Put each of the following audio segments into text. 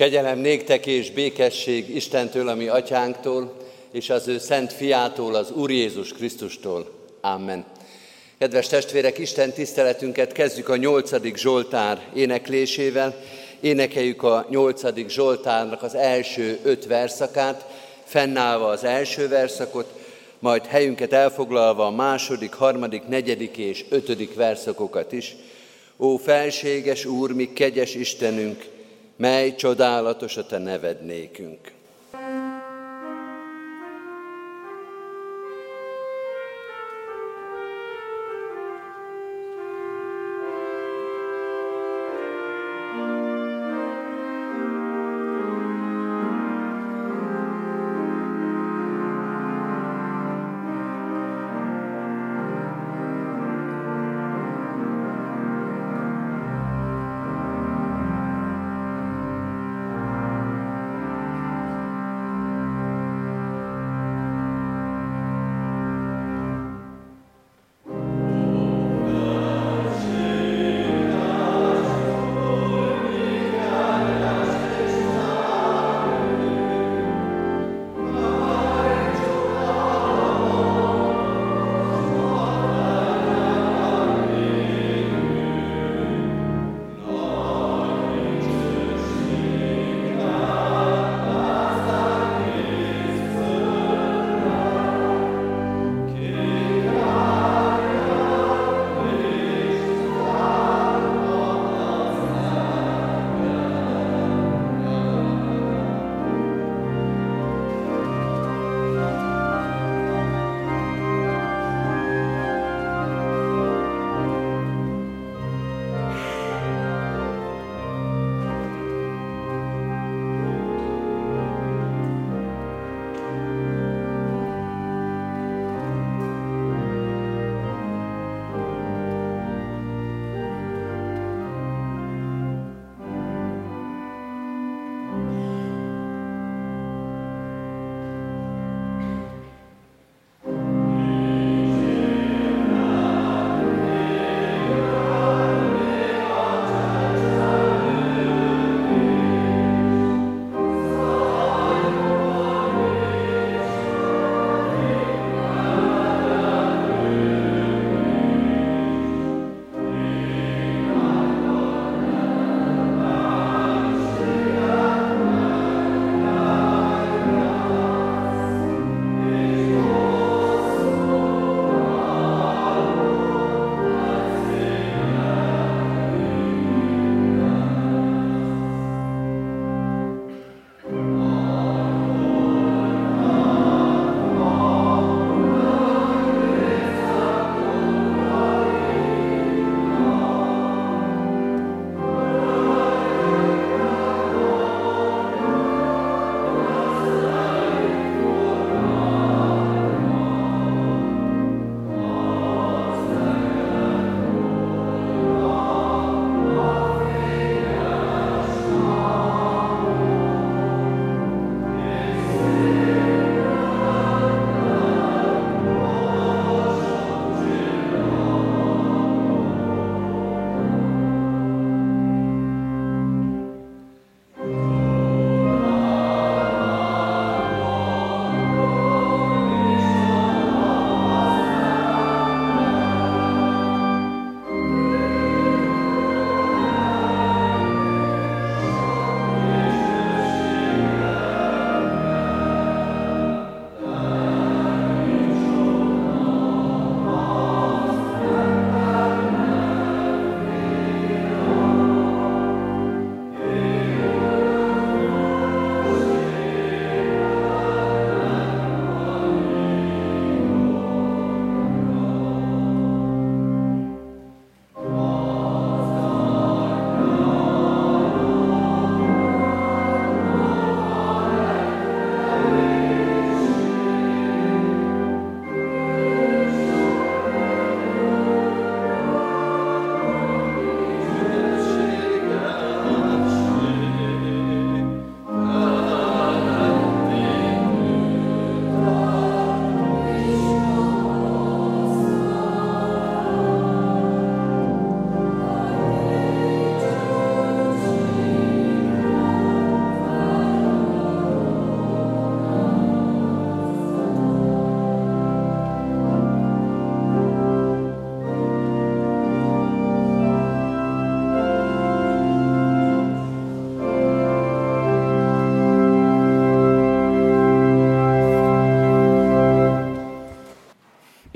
Kegyelem néktek és békesség Istentől, ami atyánktól, és az ő szent fiától, az Úr Jézus Krisztustól. Amen. Kedves testvérek, Isten tiszteletünket kezdjük a nyolcadik Zsoltár éneklésével. Énekeljük a nyolcadik Zsoltárnak az első öt verszakát, fennállva az első verszakot, majd helyünket elfoglalva a második, harmadik, negyedik és ötödik verszakokat is. Ó felséges Úr, mi kegyes Istenünk, mely csodálatos a Te neved nékünk.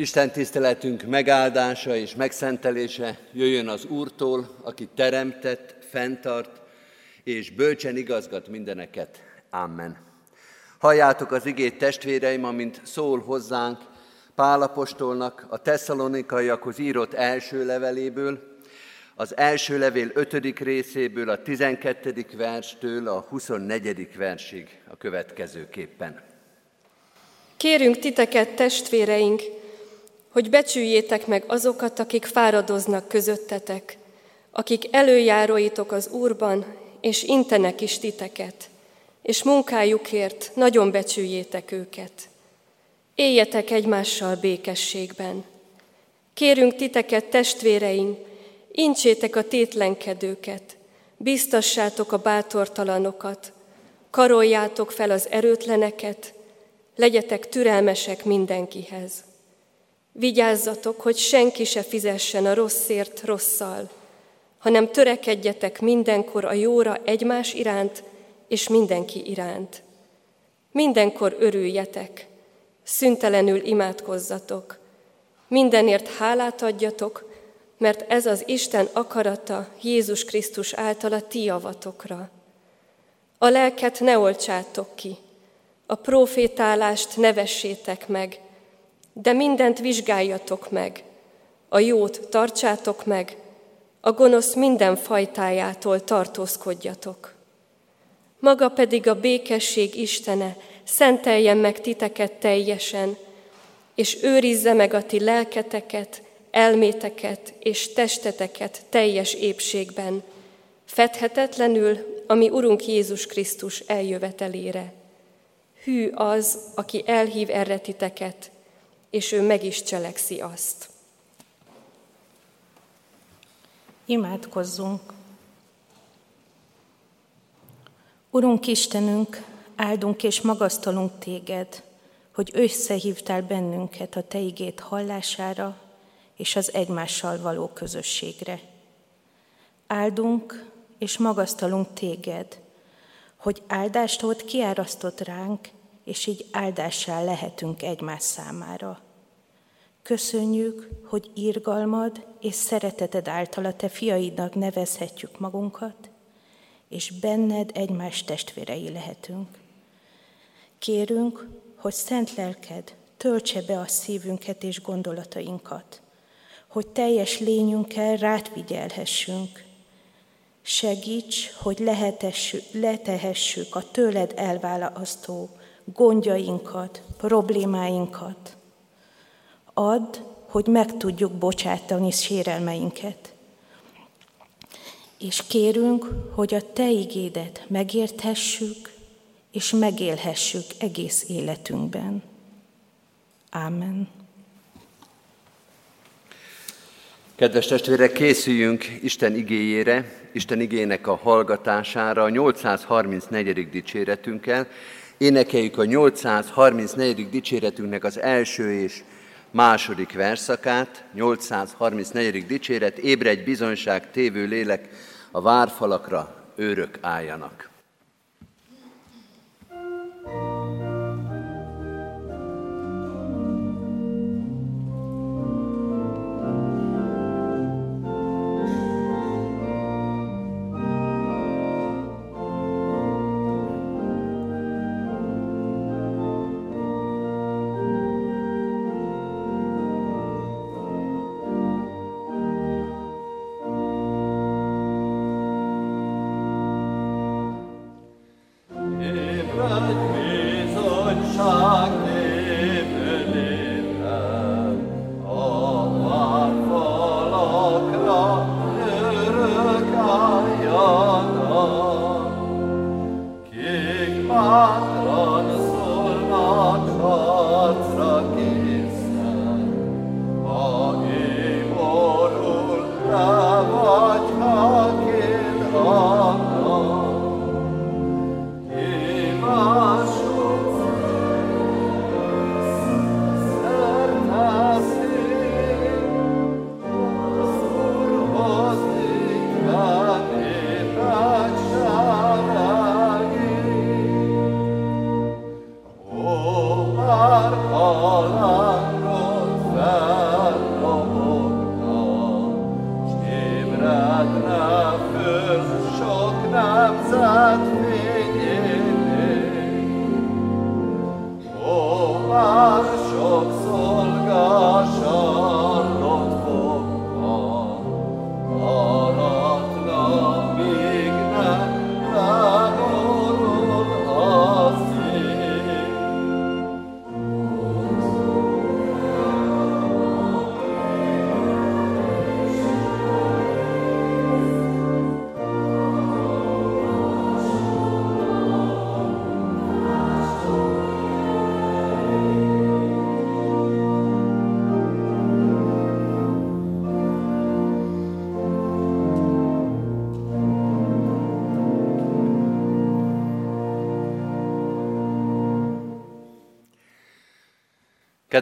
Isten tiszteletünk megáldása és megszentelése jöjjön az Úrtól, aki teremtett, fenntart és bölcsen igazgat mindeneket. Amen. Halljátok az igét testvéreim, amint szól hozzánk Pálapostolnak a tesszalonikaiakhoz írott első leveléből, az első levél ötödik részéből, a tizenkettedik verstől a huszonnegyedik versig a következőképpen. Kérünk titeket, testvéreink, hogy becsüljétek meg azokat, akik fáradoznak közöttetek, akik előjáróitok az Úrban, és intenek is titeket, és munkájukért nagyon becsüljétek őket. Éljetek egymással békességben. Kérünk titeket, testvéreink, incsétek a tétlenkedőket, biztassátok a bátortalanokat, karoljátok fel az erőtleneket, legyetek türelmesek mindenkihez. Vigyázzatok, hogy senki se fizessen a rosszért rosszal, hanem törekedjetek mindenkor a jóra egymás iránt és mindenki iránt. Mindenkor örüljetek, szüntelenül imádkozzatok, mindenért hálát adjatok, mert ez az Isten akarata Jézus Krisztus által a ti javatokra. A lelket ne olcsátok ki, a profétálást ne vessétek meg, de mindent vizsgáljatok meg, a jót tartsátok meg, a gonosz minden fajtájától tartózkodjatok. Maga pedig a békesség Istene szenteljen meg titeket teljesen, és őrizze meg a ti lelketeket, elméteket és testeteket teljes épségben, fedhetetlenül, ami Urunk Jézus Krisztus eljövetelére. Hű az, aki elhív erre titeket, és ő meg is cselekszi azt. Imádkozzunk! Urunk Istenünk, áldunk és magasztalunk Téged, hogy összehívtál bennünket a Te igét hallására és az egymással való közösségre. Áldunk és magasztalunk Téged, hogy áldást volt kiárasztott ránk, és így áldássá lehetünk egymás számára. Köszönjük, hogy írgalmad és szereteted által a te fiaidnak nevezhetjük magunkat, és benned egymás testvérei lehetünk. Kérünk, hogy szent lelked töltse be a szívünket és gondolatainkat, hogy teljes lényünkkel rád figyelhessünk. Segíts, hogy letehessük a tőled elválasztó gondjainkat, problémáinkat, Add, hogy meg tudjuk bocsátani sérelmeinket. És kérünk, hogy a Te igédet megérthessük, és megélhessük egész életünkben. Ámen. Kedves testvérek, készüljünk Isten igéjére, Isten igének a hallgatására a 834. dicséretünkkel. Énekeljük a 834. dicséretünknek az első és második verszakát, 834. dicséret, ébredj bizonyság tévő lélek, a várfalakra őrök álljanak.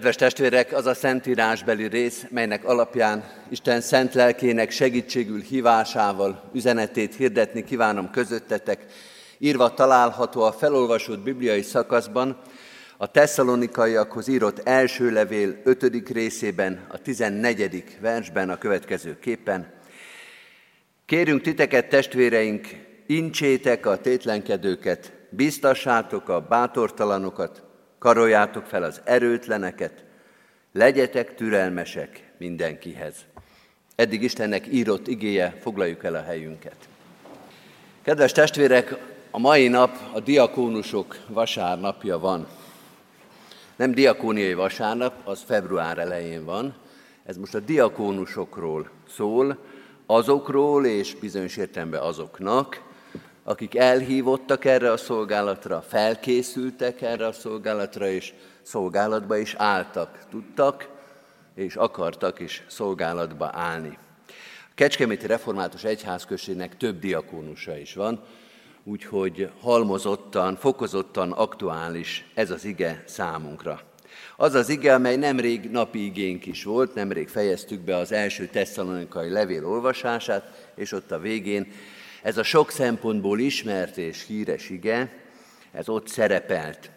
Kedves testvérek, az a szentírásbeli rész, melynek alapján Isten szent lelkének segítségül hívásával üzenetét hirdetni kívánom közöttetek, írva található a felolvasott bibliai szakaszban, a tesszalonikaiakhoz írott első levél 5. részében, a 14. versben a következő képen. Kérünk titeket, testvéreink, incsétek a tétlenkedőket, biztassátok a bátortalanokat, karoljátok fel az erőtleneket, legyetek türelmesek mindenkihez. Eddig Istennek írott igéje, foglaljuk el a helyünket. Kedves testvérek, a mai nap a diakónusok vasárnapja van. Nem diakóniai vasárnap, az február elején van. Ez most a diakónusokról szól, azokról és bizonyos értelemben azoknak, akik elhívottak erre a szolgálatra, felkészültek erre a szolgálatra, és szolgálatba is álltak, tudtak, és akartak is szolgálatba állni. A Kecskeméti Református Egyházközségnek több diakónusa is van, úgyhogy halmozottan, fokozottan aktuális ez az ige számunkra. Az az ige, amely nemrég napi igénk is volt, nemrég fejeztük be az első tesszalonikai levél olvasását, és ott a végén ez a sok szempontból ismert és híres ige, ez ott szerepelt.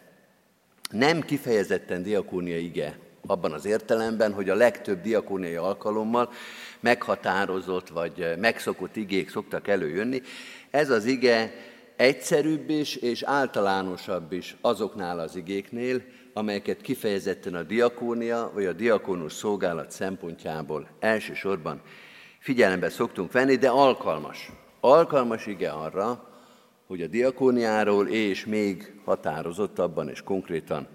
Nem kifejezetten diakónia ige, abban az értelemben, hogy a legtöbb diakóniai alkalommal meghatározott vagy megszokott igék szoktak előjönni. Ez az ige egyszerűbb is és általánosabb is azoknál az igéknél, amelyeket kifejezetten a diakónia vagy a diakónus szolgálat szempontjából elsősorban figyelembe szoktunk venni, de alkalmas alkalmas ige arra, hogy a diakóniáról és még határozottabban és konkrétan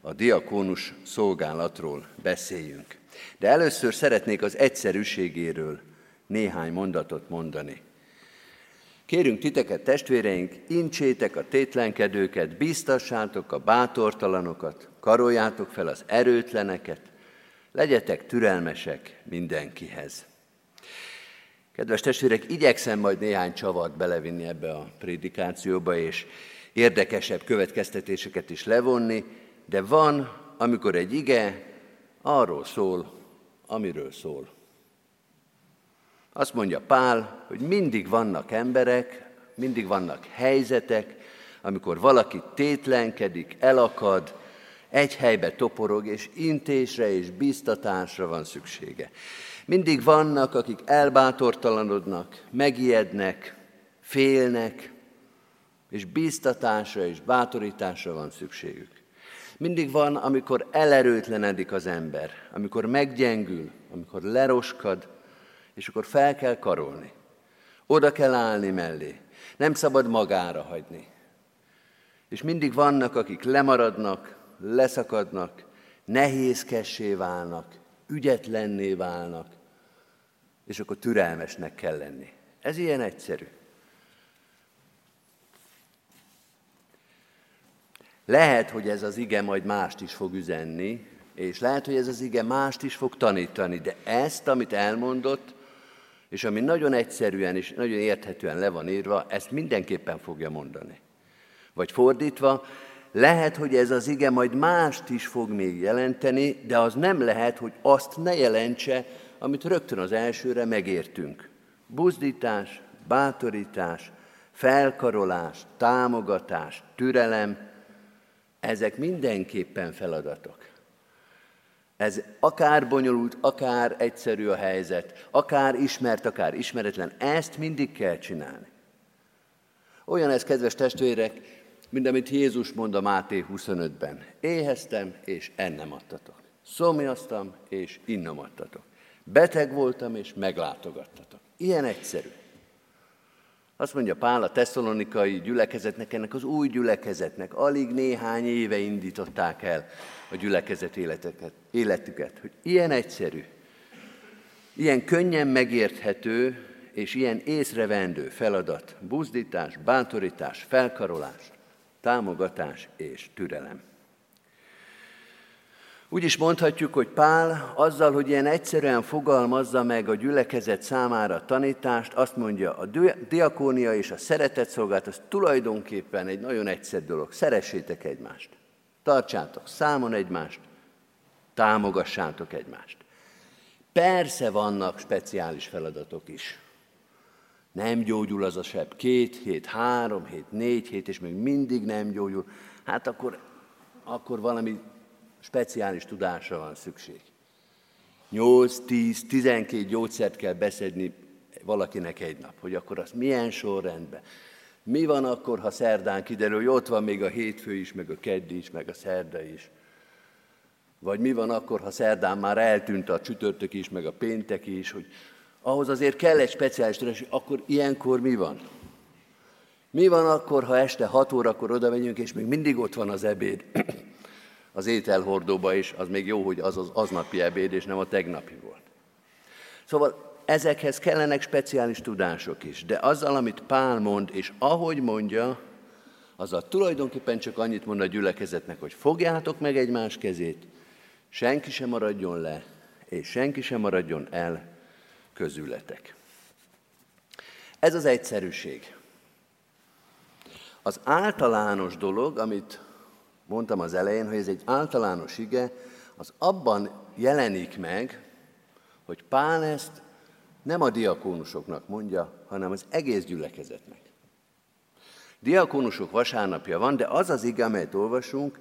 a diakónus szolgálatról beszéljünk. De először szeretnék az egyszerűségéről néhány mondatot mondani. Kérünk titeket, testvéreink, incsétek a tétlenkedőket, biztassátok a bátortalanokat, karoljátok fel az erőtleneket, legyetek türelmesek mindenkihez. Kedves testvérek, igyekszem majd néhány csavart belevinni ebbe a prédikációba, és érdekesebb következtetéseket is levonni, de van, amikor egy ige arról szól, amiről szól. Azt mondja Pál, hogy mindig vannak emberek, mindig vannak helyzetek, amikor valaki tétlenkedik, elakad, egy helybe toporog, és intésre és biztatásra van szüksége. Mindig vannak, akik elbátortalanodnak, megijednek, félnek, és bíztatásra és bátorításra van szükségük. Mindig van, amikor elerőtlenedik az ember, amikor meggyengül, amikor leroskad, és akkor fel kell karolni. Oda kell állni mellé. Nem szabad magára hagyni. És mindig vannak, akik lemaradnak, leszakadnak, nehézkessé válnak, ügyetlenné válnak, és akkor türelmesnek kell lenni. Ez ilyen egyszerű. Lehet, hogy ez az ige majd mást is fog üzenni, és lehet, hogy ez az ige mást is fog tanítani, de ezt, amit elmondott, és ami nagyon egyszerűen és nagyon érthetően le van írva, ezt mindenképpen fogja mondani. Vagy fordítva, lehet, hogy ez az ige majd mást is fog még jelenteni, de az nem lehet, hogy azt ne jelentse, amit rögtön az elsőre megértünk. Buzdítás, bátorítás, felkarolás, támogatás, türelem, ezek mindenképpen feladatok. Ez akár bonyolult, akár egyszerű a helyzet, akár ismert, akár ismeretlen, ezt mindig kell csinálni. Olyan ez, kedves testvérek, mint amit Jézus mond a Máté 25-ben. Éheztem, és ennem adtatok. Szomjaztam, és innom adtatok. Beteg voltam, és meglátogattatok. Ilyen egyszerű. Azt mondja Pál a tesszalonikai gyülekezetnek, ennek az új gyülekezetnek, alig néhány éve indították el a gyülekezet életeket, életüket, hogy ilyen egyszerű, ilyen könnyen megérthető és ilyen észrevendő feladat, buzdítás, bántorítás, felkarolás, támogatás és türelem. Úgy is mondhatjuk, hogy Pál azzal, hogy ilyen egyszerűen fogalmazza meg a gyülekezet számára a tanítást, azt mondja, a diakónia és a szeretet szolgálat, az tulajdonképpen egy nagyon egyszerű dolog. Szeressétek egymást, tartsátok számon egymást, támogassátok egymást. Persze vannak speciális feladatok is. Nem gyógyul az a seb két hét, három hét, négy hét, és még mindig nem gyógyul. Hát akkor, akkor valami speciális tudásra van szükség. 8, 10, 12 gyógyszert kell beszedni valakinek egy nap, hogy akkor az milyen sorrendben. Mi van akkor, ha szerdán kiderül, hogy ott van még a hétfő is, meg a keddi is, meg a szerda is. Vagy mi van akkor, ha szerdán már eltűnt a csütörtök is, meg a péntek is, hogy ahhoz azért kell egy speciális tudás, akkor ilyenkor mi van? Mi van akkor, ha este 6 órakor oda megyünk, és még mindig ott van az ebéd? Az ételhordóba is, az még jó, hogy az az aznapi ebéd, és nem a tegnapi volt. Szóval ezekhez kellenek speciális tudások is, de azzal, amit Pál mond, és ahogy mondja, az a tulajdonképpen csak annyit mond a gyülekezetnek, hogy fogjátok meg egymás kezét, senki sem maradjon le, és senki sem maradjon el közületek. Ez az egyszerűség. Az általános dolog, amit mondtam az elején, hogy ez egy általános ige, az abban jelenik meg, hogy Pál ezt nem a diakónusoknak mondja, hanem az egész gyülekezetnek. Diakónusok vasárnapja van, de az az ige, amelyet olvasunk,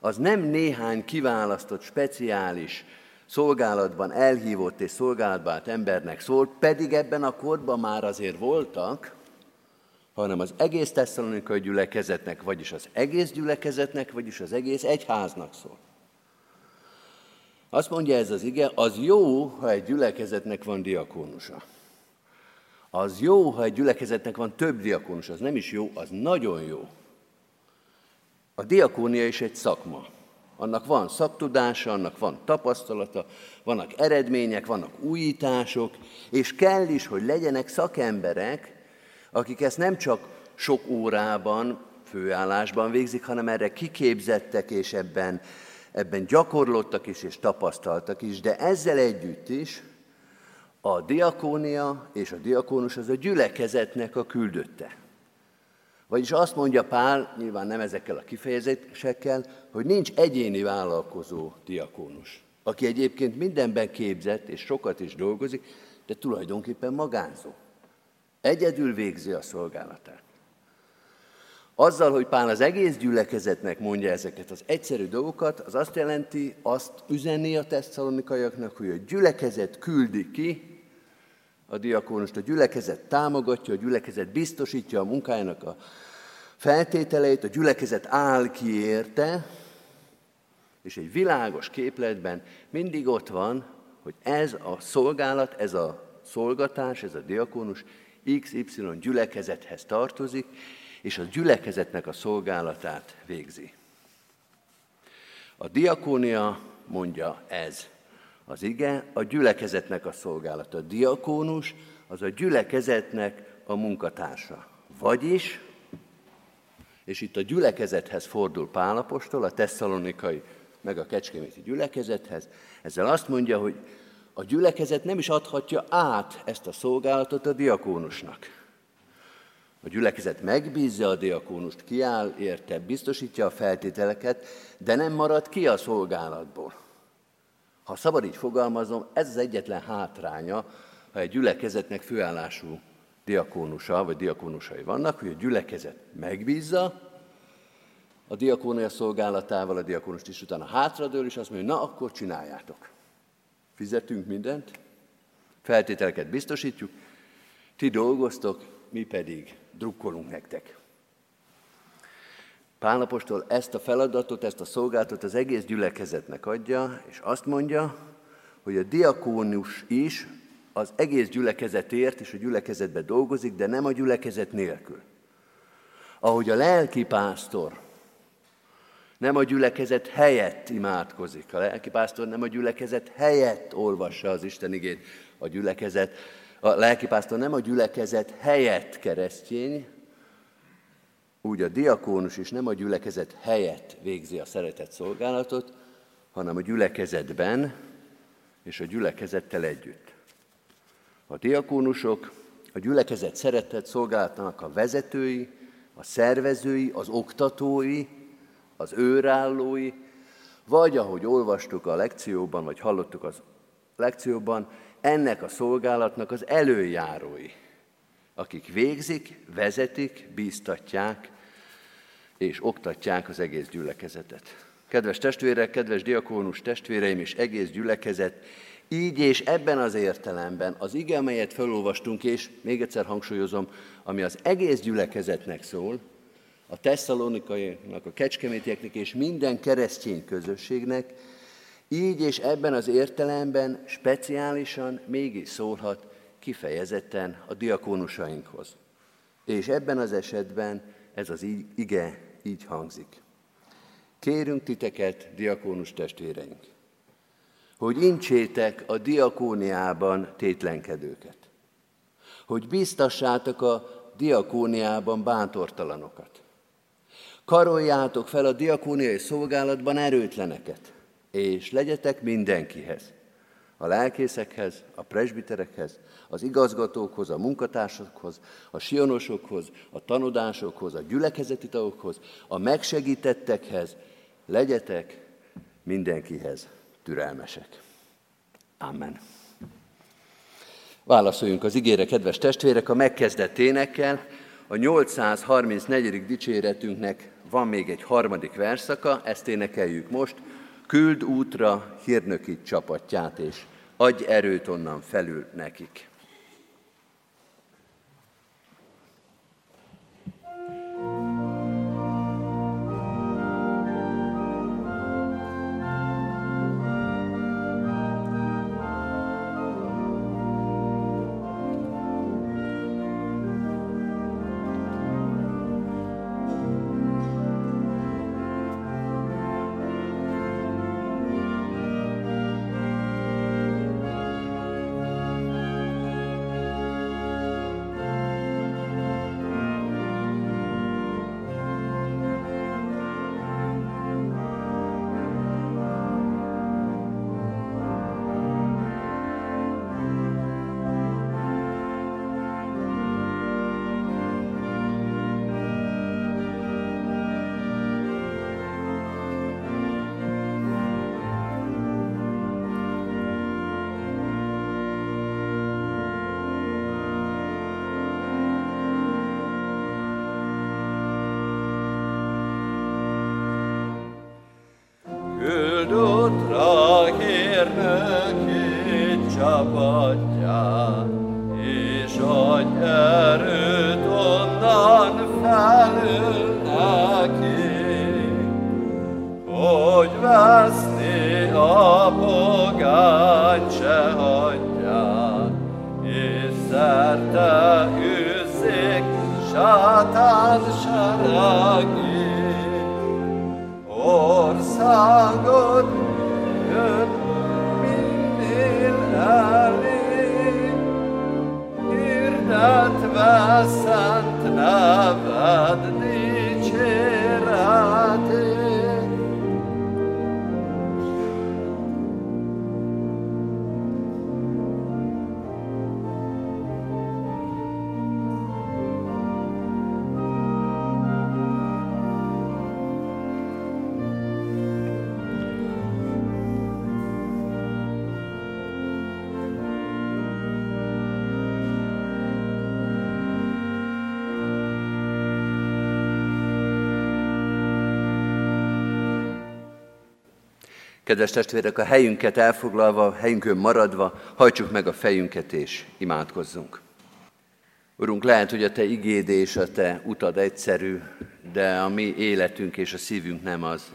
az nem néhány kiválasztott, speciális, szolgálatban elhívott és szolgálatban állt embernek szólt, pedig ebben a korban már azért voltak, hanem az egész tesszalonikai gyülekezetnek, vagyis az egész gyülekezetnek, vagyis az egész egyháznak szól. Azt mondja ez az ige, az jó, ha egy gyülekezetnek van diakónusa. Az jó, ha egy gyülekezetnek van több diakónus, az nem is jó, az nagyon jó. A diakónia is egy szakma. Annak van szaktudása, annak van tapasztalata, vannak eredmények, vannak újítások, és kell is, hogy legyenek szakemberek, akik ezt nem csak sok órában, főállásban végzik, hanem erre kiképzettek, és ebben, ebben gyakorlottak is, és tapasztaltak is, de ezzel együtt is a diakónia és a diakónus az a gyülekezetnek a küldötte. Vagyis azt mondja Pál, nyilván nem ezekkel a kifejezésekkel, hogy nincs egyéni vállalkozó diakónus, aki egyébként mindenben képzett és sokat is dolgozik, de tulajdonképpen magánzó. Egyedül végzi a szolgálatát. Azzal, hogy Pál az egész gyülekezetnek mondja ezeket az egyszerű dolgokat, az azt jelenti, azt üzenni a tesszalonikaiaknak, hogy a gyülekezet küldi ki a diakónust, a gyülekezet támogatja, a gyülekezet biztosítja a munkájának a feltételeit, a gyülekezet áll ki érte, és egy világos képletben mindig ott van, hogy ez a szolgálat, ez a szolgatás, ez a diakónus XY gyülekezethez tartozik, és a gyülekezetnek a szolgálatát végzi. A diakónia mondja ez. Az ige a gyülekezetnek a szolgálata. A diakónus az a gyülekezetnek a munkatársa. Vagyis, és itt a gyülekezethez fordul Pálapostól, a tesszalonikai meg a kecskeméti gyülekezethez, ezzel azt mondja, hogy a gyülekezet nem is adhatja át ezt a szolgálatot a diakónusnak. A gyülekezet megbízza a diakónust, kiáll érte, biztosítja a feltételeket, de nem marad ki a szolgálatból. Ha szabad így fogalmazom, ez az egyetlen hátránya, ha egy gyülekezetnek főállású diakónusa vagy diakónusai vannak, hogy a gyülekezet megbízza, a diakónia szolgálatával a diakónust is utána hátradől, és azt mondja, na akkor csináljátok fizetünk mindent, feltételeket biztosítjuk, ti dolgoztok, mi pedig drukkolunk nektek. Pálapostól ezt a feladatot, ezt a szolgálatot az egész gyülekezetnek adja, és azt mondja, hogy a diakónus is az egész gyülekezetért és a gyülekezetbe dolgozik, de nem a gyülekezet nélkül. Ahogy a lelki pásztor nem a gyülekezet helyett imádkozik, a lelki pásztor nem a gyülekezet helyett olvassa az Isten igét, a gyülekezet, a lelkipásztor nem a gyülekezet helyett keresztény, úgy a diakónus is nem a gyülekezet helyett végzi a szeretett szolgálatot, hanem a gyülekezetben és a gyülekezettel együtt. A diakónusok a gyülekezet szeretett szolgálatnak a vezetői, a szervezői, az oktatói, az őrállói, vagy ahogy olvastuk a lekcióban, vagy hallottuk az lekcióban, ennek a szolgálatnak az előjárói, akik végzik, vezetik, bíztatják és oktatják az egész gyülekezetet. Kedves testvérek, kedves diakónus testvéreim és egész gyülekezet, így és ebben az értelemben az ige, amelyet felolvastunk, és még egyszer hangsúlyozom, ami az egész gyülekezetnek szól, a tesszalonikainak, a kecskemétieknek és minden keresztény közösségnek, így és ebben az értelemben speciálisan mégis szólhat kifejezetten a diakónusainkhoz. És ebben az esetben ez az ige így hangzik. Kérünk titeket, diakónus testvéreink, hogy incsétek a diakóniában tétlenkedőket, hogy biztassátok a diakóniában bántortalanokat, karoljátok fel a diakóniai szolgálatban erőtleneket, és legyetek mindenkihez, a lelkészekhez, a presbiterekhez, az igazgatókhoz, a munkatársakhoz, a sionosokhoz, a tanodásokhoz, a gyülekezeti tagokhoz, a megsegítettekhez, legyetek mindenkihez türelmesek. Amen. Válaszoljunk az igére, kedves testvérek, a megkezdett énekkel. A 834. dicséretünknek van még egy harmadik verszaka, ezt énekeljük most – küld útra hírnöki csapatját, és adj erőt onnan felül nekik. şarta yüzük şatan şaragi Orsagun gün minil ali İrdat ve sant navad Kedves testvérek, a helyünket elfoglalva, helyünkön maradva, hajtsuk meg a fejünket és imádkozzunk. Urunk, lehet, hogy a Te igéd és a Te utad egyszerű, de a mi életünk és a szívünk nem az.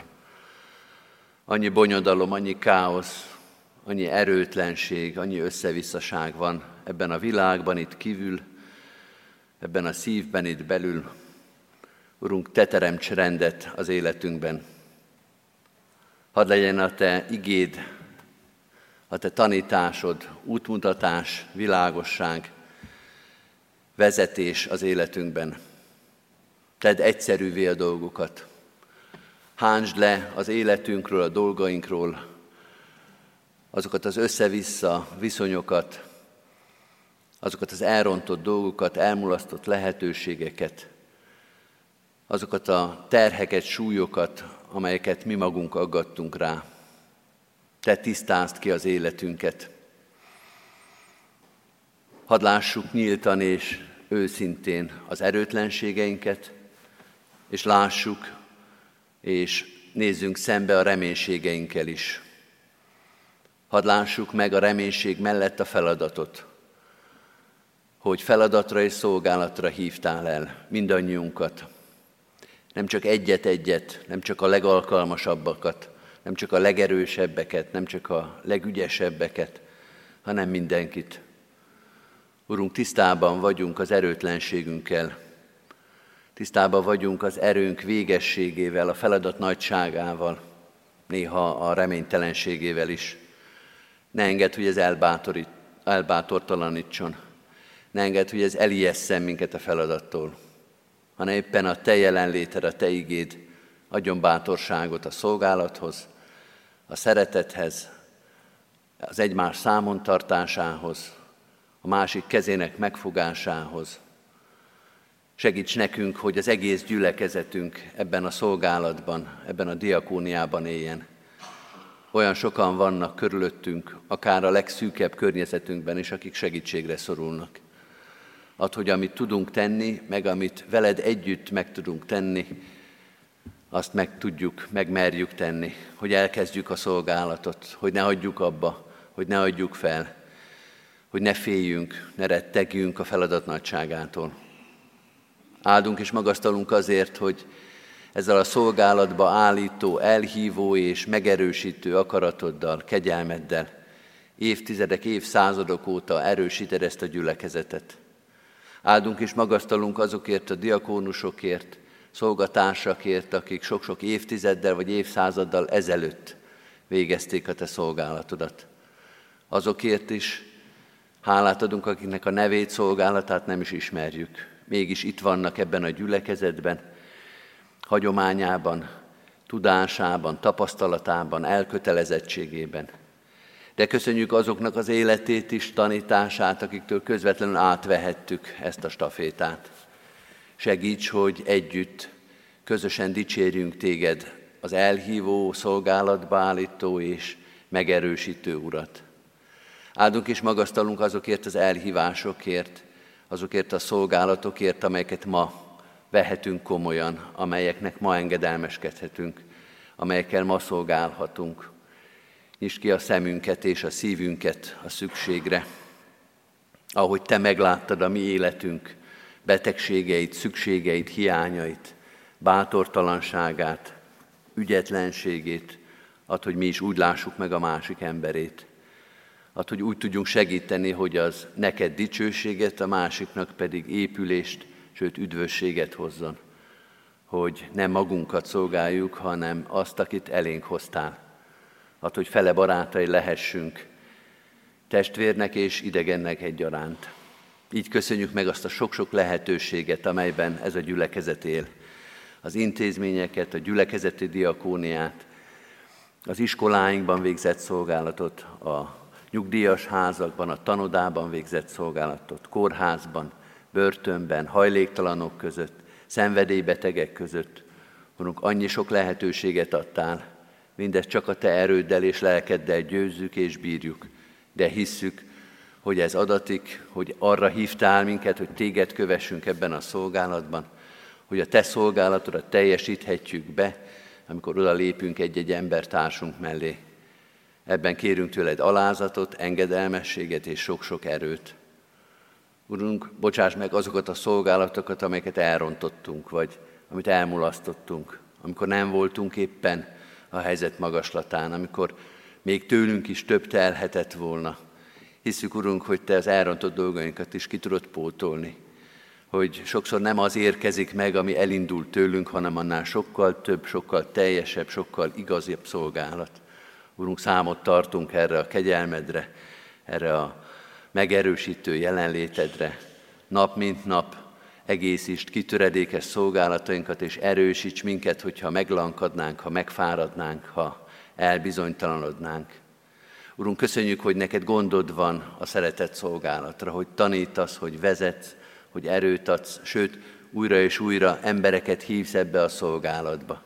Annyi bonyodalom, annyi káosz, annyi erőtlenség, annyi összevisszaság van ebben a világban, itt kívül, ebben a szívben, itt belül. Urunk, Te teremts rendet az életünkben. Hadd legyen a Te igéd, a Te tanításod, útmutatás, világosság, vezetés az életünkben. Tedd egyszerűvé a dolgokat. Hántsd le az életünkről, a dolgainkról, azokat az össze-vissza viszonyokat, azokat az elrontott dolgokat, elmulasztott lehetőségeket, azokat a terheket, súlyokat, amelyeket mi magunk aggattunk rá. Te tisztázd ki az életünket. Hadd lássuk nyíltan és őszintén az erőtlenségeinket, és lássuk és nézzünk szembe a reménységeinkkel is. Hadd lássuk meg a reménység mellett a feladatot, hogy feladatra és szolgálatra hívtál el mindannyiunkat. Nem csak egyet-egyet, nem csak a legalkalmasabbakat, nem csak a legerősebbeket, nem csak a legügyesebbeket, hanem mindenkit. Urunk, tisztában vagyunk az erőtlenségünkkel, tisztában vagyunk az erőnk végességével, a feladat nagyságával, néha a reménytelenségével is. Ne engedd, hogy ez elbátorít, elbátortalanítson. Ne engedd, hogy ez elijesszen minket a feladattól, hanem éppen a Te jelenléted, a Te igéd adjon bátorságot a szolgálathoz, a szeretethez, az egymás számon tartásához, a másik kezének megfogásához. Segíts nekünk, hogy az egész gyülekezetünk ebben a szolgálatban, ebben a diakóniában éljen. Olyan sokan vannak körülöttünk, akár a legszűkebb környezetünkben is, akik segítségre szorulnak. Add, hogy amit tudunk tenni, meg amit veled együtt meg tudunk tenni, azt meg tudjuk, megmerjük tenni, hogy elkezdjük a szolgálatot, hogy ne hagyjuk abba, hogy ne adjuk fel, hogy ne féljünk, ne rettegjünk a feladat nagyságától. Áldunk és magasztalunk azért, hogy ezzel a szolgálatba állító, elhívó és megerősítő akaratoddal, kegyelmeddel évtizedek, évszázadok óta erősíted ezt a gyülekezetet. Áldunk és magasztalunk azokért a diakónusokért, szolgatársakért, akik sok-sok évtizeddel vagy évszázaddal ezelőtt végezték a te szolgálatodat. Azokért is hálát adunk, akiknek a nevét, szolgálatát nem is ismerjük. Mégis itt vannak ebben a gyülekezetben, hagyományában, tudásában, tapasztalatában, elkötelezettségében. De köszönjük azoknak az életét is, tanítását, akiktől közvetlenül átvehettük ezt a stafétát. Segíts, hogy együtt, közösen dicsérjünk téged, az elhívó, szolgálatba állító és megerősítő urat. Áldunk és magasztalunk azokért az elhívásokért, azokért a szolgálatokért, amelyeket ma vehetünk komolyan, amelyeknek ma engedelmeskedhetünk, amelyekkel ma szolgálhatunk. Nyisd ki a szemünket és a szívünket a szükségre, ahogy Te megláttad a mi életünk betegségeit, szükségeit, hiányait, bátortalanságát, ügyetlenségét, ad, hogy mi is úgy lássuk meg a másik emberét. Ad, hogy úgy tudjunk segíteni, hogy az neked dicsőséget, a másiknak pedig épülést, sőt üdvösséget hozzon. Hogy nem magunkat szolgáljuk, hanem azt, akit elénk hoztál. Ad, hogy fele barátai lehessünk, testvérnek és idegennek egyaránt. Így köszönjük meg azt a sok-sok lehetőséget, amelyben ez a gyülekezet él. Az intézményeket, a gyülekezeti diakóniát, az iskoláinkban végzett szolgálatot, a nyugdíjas házakban, a tanodában végzett szolgálatot, kórházban, börtönben, hajléktalanok között, szenvedélybetegek között. Urunk, annyi sok lehetőséget adtál, mindezt csak a Te erőddel és lelkeddel győzzük és bírjuk, de hisszük, hogy ez adatik, hogy arra hívtál minket, hogy téged kövessünk ebben a szolgálatban, hogy a te szolgálatodat teljesíthetjük be, amikor oda lépünk egy-egy embertársunk mellé. Ebben kérünk tőled alázatot, engedelmességet és sok-sok erőt. Urunk, bocsáss meg azokat a szolgálatokat, amelyeket elrontottunk, vagy amit elmulasztottunk, amikor nem voltunk éppen a helyzet magaslatán, amikor még tőlünk is több telhetett volna. Hiszük, Urunk, hogy Te az elrontott dolgainkat is ki tudod pótolni, hogy sokszor nem az érkezik meg, ami elindult tőlünk, hanem annál sokkal több, sokkal teljesebb, sokkal igazibb szolgálat. Urunk, számot tartunk erre a kegyelmedre, erre a megerősítő jelenlétedre, nap mint nap egészítsd kitöredékes szolgálatainkat, és erősíts minket, hogyha meglankadnánk, ha megfáradnánk, ha elbizonytalanodnánk. Urunk, köszönjük, hogy neked gondod van a szeretett szolgálatra, hogy tanítasz, hogy vezetsz, hogy erőt adsz, sőt, újra és újra embereket hívsz ebbe a szolgálatba.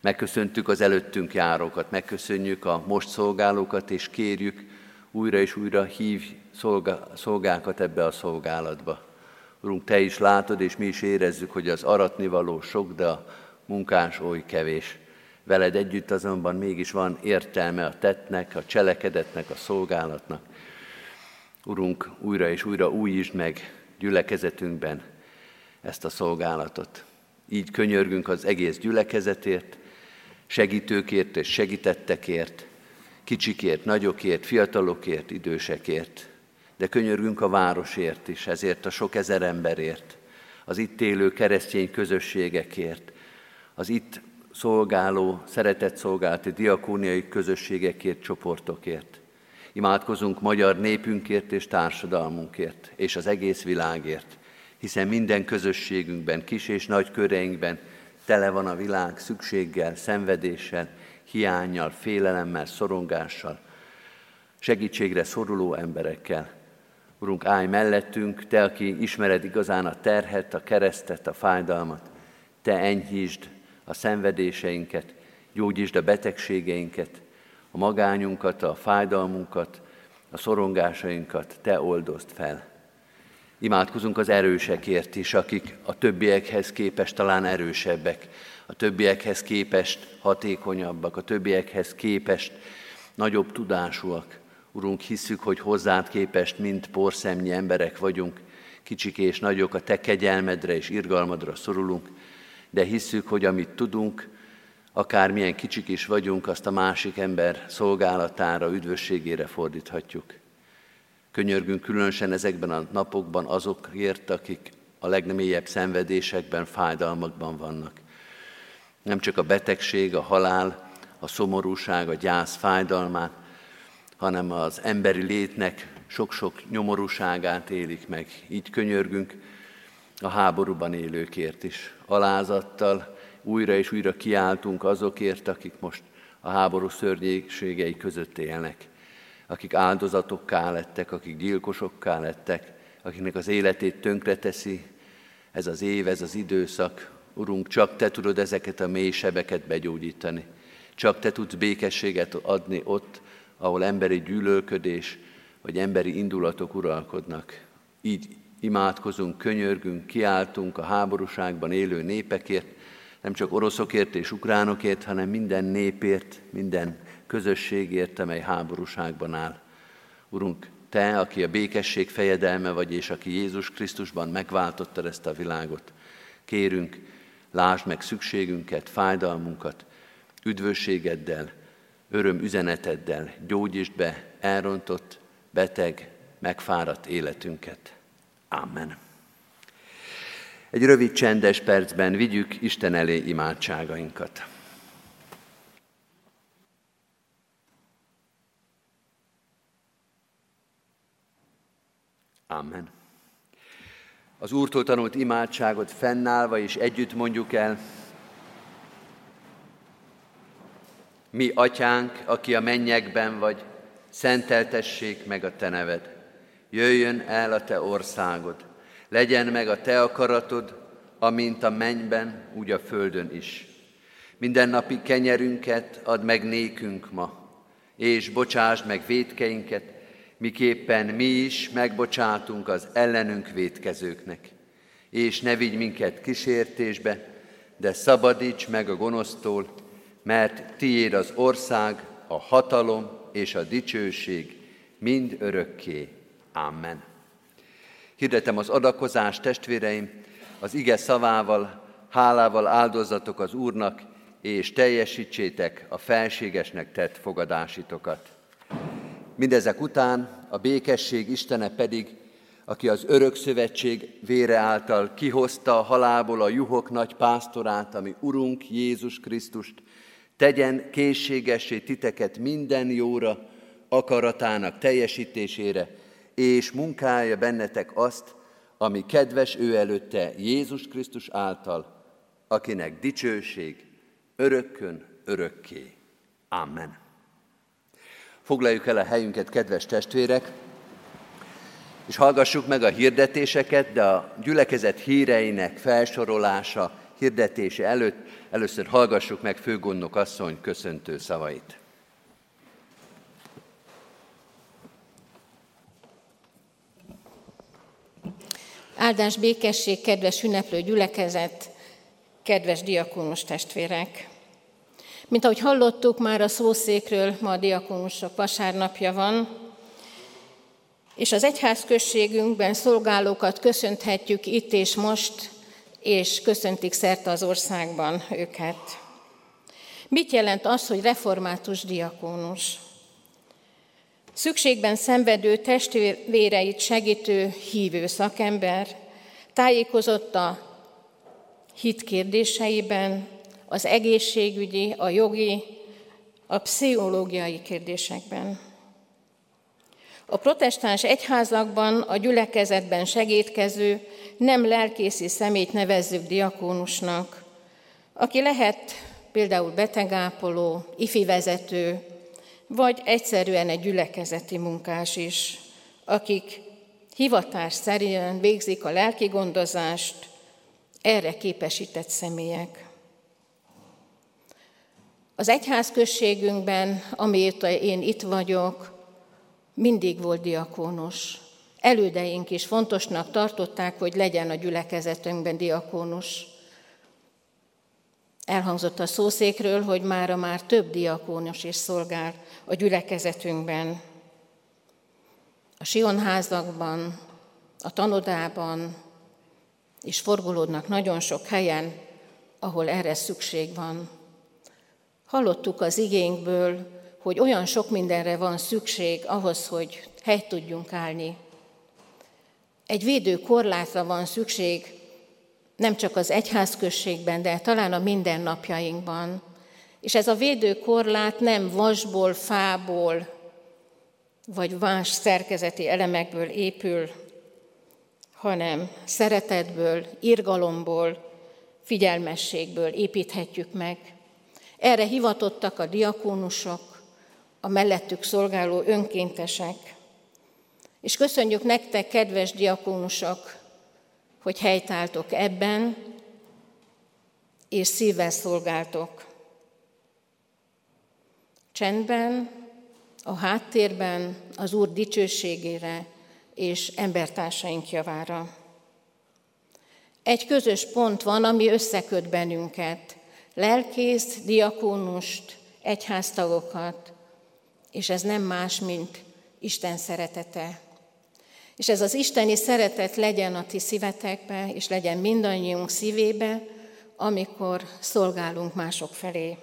Megköszöntük az előttünk járókat, megköszönjük a most szolgálókat, és kérjük, újra és újra hív szolgákat ebbe a szolgálatba. Urunk, Te is látod, és mi is érezzük, hogy az aratnivaló sok, de a munkás oly kevés. Veled együtt azonban mégis van értelme a tettnek, a cselekedetnek, a szolgálatnak. Urunk, újra és újra újítsd meg gyülekezetünkben ezt a szolgálatot. Így könyörgünk az egész gyülekezetért, segítőkért és segítettekért, kicsikért, nagyokért, fiatalokért, idősekért, de könyörgünk a városért is, ezért a sok ezer emberért, az itt élő keresztény közösségekért, az itt szolgáló, szeretett szolgálati diakóniai közösségekért, csoportokért. Imádkozunk magyar népünkért és társadalmunkért, és az egész világért, hiszen minden közösségünkben, kis és nagy köreinkben tele van a világ szükséggel, szenvedéssel, hiányjal, félelemmel, szorongással, segítségre szoruló emberekkel. Urunk, állj mellettünk, Te, aki ismered igazán a terhet, a keresztet, a fájdalmat. Te enyhítsd a szenvedéseinket, gyógyítsd a betegségeinket, a magányunkat, a fájdalmunkat, a szorongásainkat, Te oldozd fel. Imádkozunk az erősekért is, akik a többiekhez képest talán erősebbek, a többiekhez képest hatékonyabbak, a többiekhez képest nagyobb tudásúak. Urunk, hiszük, hogy hozzád képest mind porszemnyi emberek vagyunk, kicsik és nagyok, a Te kegyelmedre és irgalmadra szorulunk, de hiszük, hogy amit tudunk, akármilyen kicsik is vagyunk, azt a másik ember szolgálatára, üdvösségére fordíthatjuk. Könyörgünk különösen ezekben a napokban azokért, akik a legmélyebb szenvedésekben, fájdalmakban vannak. Nem csak a betegség, a halál, a szomorúság, a gyász fájdalmát, hanem az emberi létnek sok-sok nyomorúságát élik meg. Így könyörgünk a háborúban élőkért is. Alázattal újra és újra kiáltunk azokért, akik most a háború szörnyéségei között élnek, akik áldozatokká lettek, akik gyilkosokká lettek, akiknek az életét tönkreteszi ez az év, ez az időszak. Urunk, csak Te tudod ezeket a mély sebeket begyógyítani. Csak Te tudsz békességet adni ott, ahol emberi gyűlölködés vagy emberi indulatok uralkodnak. Így imádkozunk, könyörgünk, kiáltunk a háborúságban élő népekért, nem csak oroszokért és ukránokért, hanem minden népért, minden közösségért, amely háborúságban áll. Urunk, Te, aki a békesség fejedelme vagy, és aki Jézus Krisztusban megváltotta ezt a világot, kérünk, lásd meg szükségünket, fájdalmunkat, üdvösségeddel, öröm üzeneteddel gyógyítsd be elrontott, beteg, megfáradt életünket. Amen. Egy rövid csendes percben vigyük Isten elé imádságainkat. Amen. Az Úrtól tanult imádságot fennállva és együtt mondjuk el, Mi, atyánk, aki a mennyekben vagy, szenteltessék meg a te neved. Jöjjön el a te országod, legyen meg a te akaratod, amint a mennyben, úgy a földön is. Minden napi kenyerünket add meg nékünk ma, és bocsásd meg védkeinket, miképpen mi is megbocsátunk az ellenünk védkezőknek. És ne vigy minket kísértésbe, de szabadíts meg a gonosztól, mert tiéd az ország, a hatalom és a dicsőség mind örökké. Amen. Hirdetem az adakozás testvéreim, az ige szavával, hálával áldozatok az Úrnak, és teljesítsétek a felségesnek tett fogadásitokat. Mindezek után a békesség Istene pedig, aki az örök szövetség vére által kihozta a halálból a juhok nagy pásztorát, ami Urunk Jézus Krisztust, tegyen készségessé titeket minden jóra, akaratának teljesítésére, és munkálja bennetek azt, ami kedves ő előtte Jézus Krisztus által, akinek dicsőség örökkön örökké. Amen. Foglaljuk el a helyünket, kedves testvérek, és hallgassuk meg a hirdetéseket, de a gyülekezet híreinek felsorolása, hirdetése előtt először hallgassuk meg főgondnok asszony köszöntő szavait. Áldás békesség, kedves ünneplő gyülekezet, kedves diakónus testvérek! Mint ahogy hallottuk már a szószékről, ma a diakónusok vasárnapja van, és az egyház községünkben szolgálókat köszönthetjük itt és most, és köszöntik szerte az országban őket. Mit jelent az, hogy református diakónus? Szükségben szenvedő testvéreit segítő hívő szakember, tájékozott a hit kérdéseiben, az egészségügyi, a jogi, a pszichológiai kérdésekben. A protestáns egyházakban, a gyülekezetben segítkező, nem lelkészi szemét nevezzük diakónusnak, aki lehet például betegápoló, ifi vezető, vagy egyszerűen egy gyülekezeti munkás is, akik hivatás szerint végzik a lelki gondozást, erre képesített személyek. Az egyházközségünkben, amióta én itt vagyok, mindig volt diakónus. Elődeink is fontosnak tartották, hogy legyen a gyülekezetünkben diakónus. Elhangzott a szószékről, hogy mára már több diakónus is szolgál a gyülekezetünkben. A sionházakban, a tanodában, és forgolódnak nagyon sok helyen, ahol erre szükség van. Hallottuk az igénkből, hogy olyan sok mindenre van szükség ahhoz, hogy helyt tudjunk állni. Egy védő korlátra van szükség, nem csak az egyházközségben, de talán a mindennapjainkban. És ez a védőkorlát nem vasból, fából, vagy más szerkezeti elemekből épül, hanem szeretetből, irgalomból, figyelmességből építhetjük meg. Erre hivatottak a diakónusok, a mellettük szolgáló önkéntesek. És köszönjük nektek, kedves diakónusok, hogy helytáltok ebben, és szívvel szolgáltok. Csendben, a háttérben az Úr dicsőségére és embertársaink javára. Egy közös pont van, ami összeköt bennünket. Lelkész, diakónust, egyháztagokat, és ez nem más, mint Isten szeretete. És ez az isteni szeretet legyen a ti szívetekbe, és legyen mindannyiunk szívébe, amikor szolgálunk mások felé.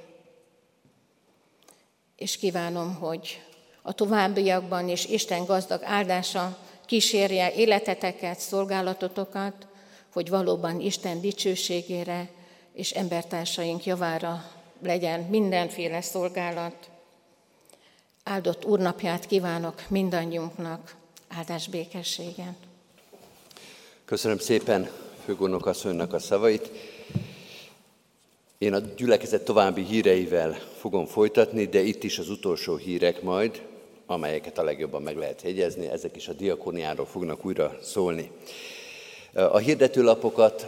És kívánom, hogy a továbbiakban is Isten gazdag áldása kísérje életeteket, szolgálatotokat, hogy valóban Isten dicsőségére és embertársaink javára legyen mindenféle szolgálat. Áldott úrnapját kívánok mindannyiunknak, áldás békességen. Köszönöm szépen főgondnok asszonynak a szavait. Én a gyülekezet további híreivel fogom folytatni, de itt is az utolsó hírek majd, amelyeket a legjobban meg lehet jegyezni, ezek is a diakóniáról fognak újra szólni. A hirdetőlapokat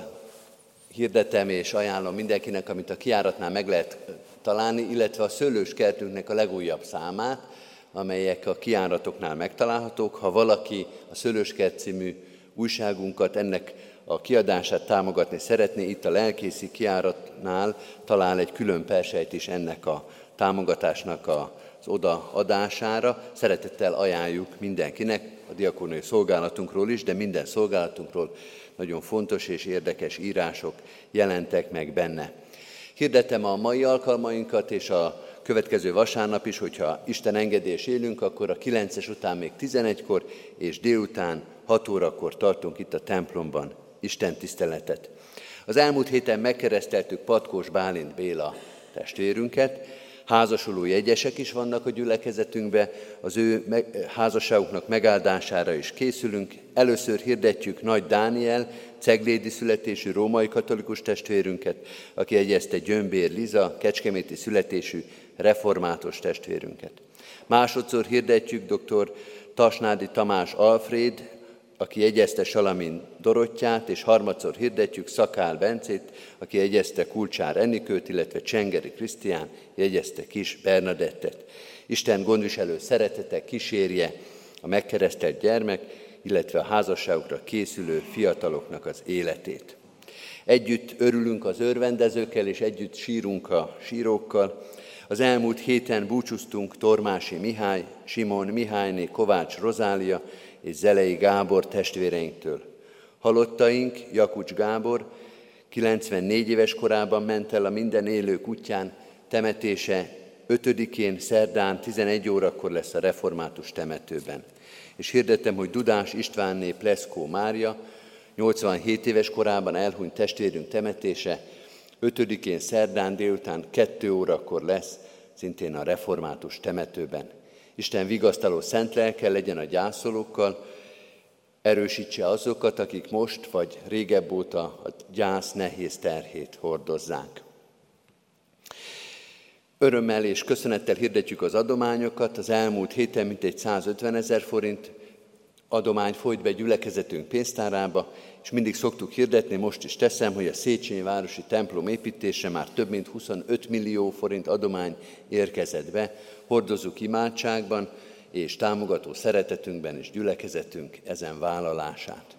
hirdetem és ajánlom mindenkinek, amit a kiáratnál meg lehet találni, illetve a szőlőskertünknek a legújabb számát, amelyek a kiáratoknál megtalálhatók. Ha valaki a Szőlőskert című újságunkat, ennek a kiadását támogatni szeretné, itt a lelkészi kiáratnál talál egy külön persejt is ennek a támogatásnak az odaadására. Szeretettel ajánljuk mindenkinek, a diakóniai szolgálatunkról is, de minden szolgálatunkról nagyon fontos és érdekes írások jelentek meg benne. Hirdetem a mai alkalmainkat, és a következő vasárnap is, hogyha Isten engedés élünk, akkor a 9-es után még 11-kor, és délután 6 órakor tartunk itt a templomban Isten tiszteletet. Az elmúlt héten megkereszteltük Patkós Bálint Béla testvérünket, házasuló jegyesek is vannak a gyülekezetünkbe, az ő házasságuknak megáldására is készülünk. Először hirdetjük Nagy Dániel, ceglédi születésű római katolikus testvérünket, aki egyezte Gyömbér Liza, kecskeméti születésű református testvérünket. Másodszor hirdetjük dr. Tasnádi Tamás Alfred, aki jegyezte Salamin Dorottyát, és harmadszor hirdetjük Szakál Bencét, aki jegyezte Kulcsár Enikőt, illetve Csengeri Krisztián jegyezte Kis Bernadettet. Isten gondviselő szeretete kísérje a megkeresztelt gyermek, illetve a házasságokra készülő fiataloknak az életét. Együtt örülünk az örvendezőkkel, és együtt sírunk a sírókkal. Az elmúlt héten búcsúztunk Tormási Mihály, Simon Mihályné, Kovács Rozália és Zelei Gábor testvéreinktől. Halottaink, Jakucs Gábor, 94 éves korában ment el a minden élő kutyán, temetése 5-én, szerdán 11 órakor lesz a református temetőben. És hirdettem, hogy Dudás Istvánné Pleszkó Mária, 87 éves korában elhunyt testvérünk temetése 5-én szerdán délután 2 órakor lesz, szintén a református temetőben. Isten vigasztaló szent lelke legyen a gyászolókkal, erősítse azokat, akik most vagy régebb óta a gyász nehéz terhét hordozzák. Örömmel és köszönettel hirdetjük az adományokat. Az elmúlt héten mintegy 150 ezer forint adomány folyt be gyülekezetünk pénztárába, és mindig szoktuk hirdetni, most is teszem, hogy a Széchenyi Városi templom építése már több mint 25 millió forint adomány érkezett be, hordozzuk imádságban és támogató szeretetünkben és gyülekezetünk ezen vállalását.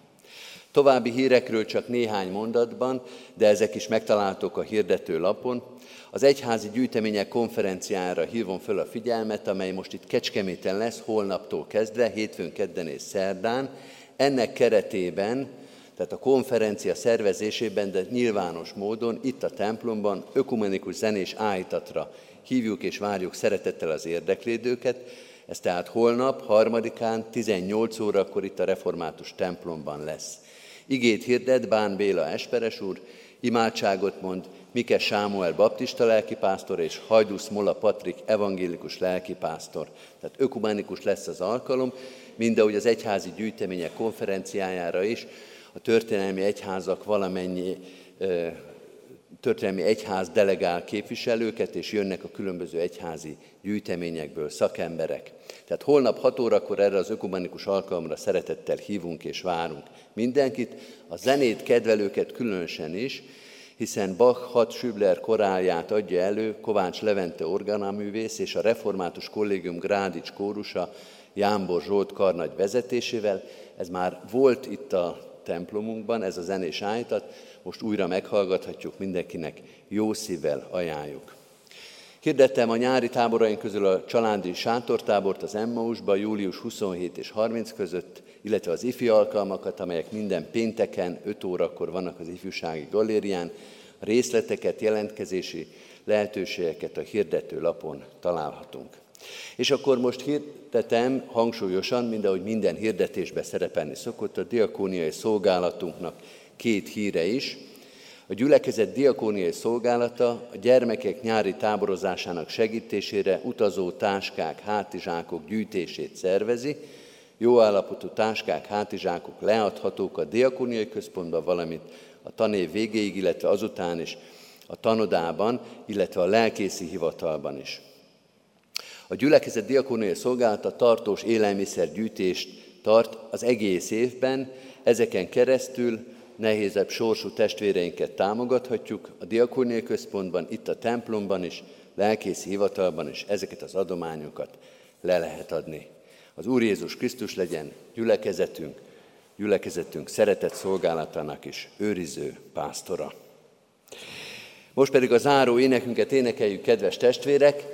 További hírekről csak néhány mondatban, de ezek is megtaláltok a hirdető lapon. Az egyházi gyűjtemények konferenciára hívom föl a figyelmet, amely most itt Kecskeméten lesz, holnaptól kezdve, hétfőn, kedden és szerdán. Ennek keretében tehát a konferencia szervezésében, de nyilvános módon itt a templomban ökumenikus zenés áhítatra hívjuk és várjuk szeretettel az érdeklődőket. Ez tehát holnap, harmadikán, 18 órakor itt a református templomban lesz. Igét hirdet Bán Béla Esperes úr, imádságot mond Mike Sámuel baptista lelkipásztor és Hajdusz Mola Patrik evangélikus lelkipásztor. Tehát ökumenikus lesz az alkalom, ahogy az egyházi gyűjtemények konferenciájára is, a történelmi egyházak valamennyi történelmi egyház delegál képviselőket, és jönnek a különböző egyházi gyűjteményekből szakemberek. Tehát holnap 6 órakor erre az ökumenikus alkalomra szeretettel hívunk és várunk mindenkit, a zenét kedvelőket különösen is, hiszen Bach hat Schübler korálját adja elő Kovács Levente organaművész és a Református Kollégium Grádics kórusa Jámbor Zsolt karnagy vezetésével. Ez már volt itt a templomunkban, ez a zenés állítat, most újra meghallgathatjuk, mindenkinek jó szívvel ajánljuk. Hirdettem a nyári táboraink közül a családi sátortábort az Emmausba július 27 és 30 között, illetve az ifi alkalmakat, amelyek minden pénteken 5 órakor vannak az ifjúsági galérián. A részleteket, jelentkezési lehetőségeket a hirdető lapon találhatunk. És akkor most hirdetem hangsúlyosan, mind ahogy minden hirdetésben szerepelni szokott, a diakóniai szolgálatunknak két híre is. A gyülekezet diakóniai szolgálata a gyermekek nyári táborozásának segítésére utazó táskák, hátizsákok gyűjtését szervezi. Jó állapotú táskák, hátizsákok leadhatók a diakóniai központban, valamint a tanév végéig, illetve azután is a tanodában, illetve a lelkészi hivatalban is. A gyülekezet diakóniai szolgálata tartós élelmiszergyűjtést tart az egész évben, ezeken keresztül nehézebb sorsú testvéreinket támogathatjuk a diakóniai központban, itt a templomban is, lelkészi hivatalban is ezeket az adományokat le lehet adni. Az Úr Jézus Krisztus legyen gyülekezetünk, gyülekezetünk szeretett szolgálatának is őriző pásztora. Most pedig a záró énekünket énekeljük, kedves testvérek,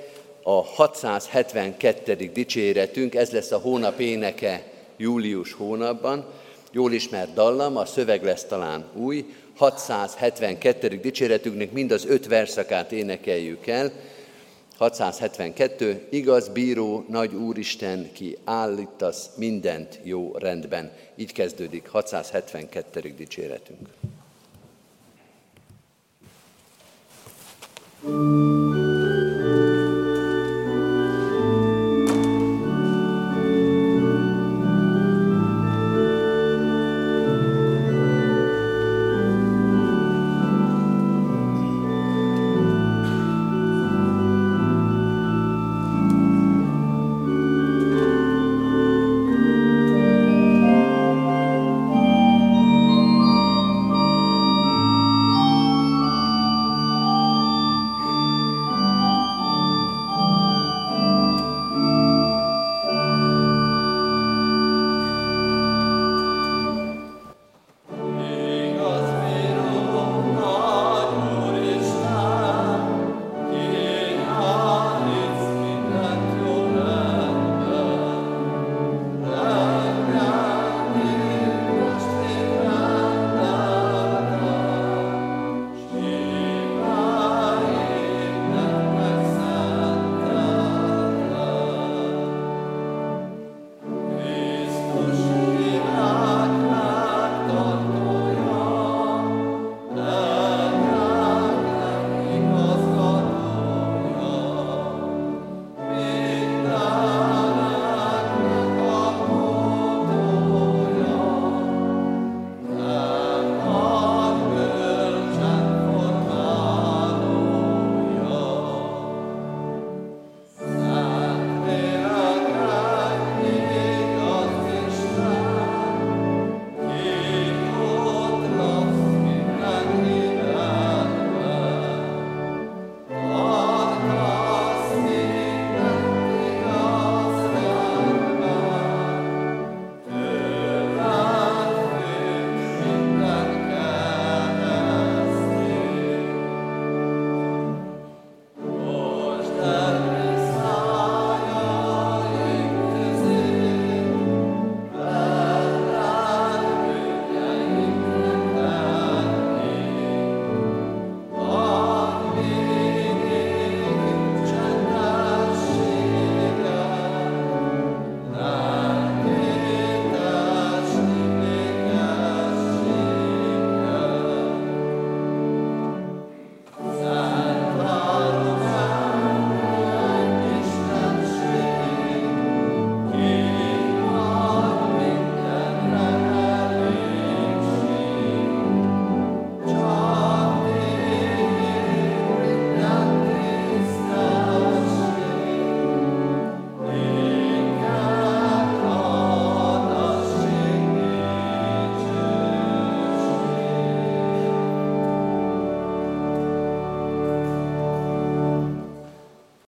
a 672. dicséretünk, ez lesz a hónap éneke július hónapban. Jól ismert dallam, a szöveg lesz talán új, 672. dicséretünknek mind az öt verszakát énekeljük el. 672. Igaz bíró, nagy úristen, ki állítasz mindent jó rendben. Így kezdődik 672. dicséretünk. thank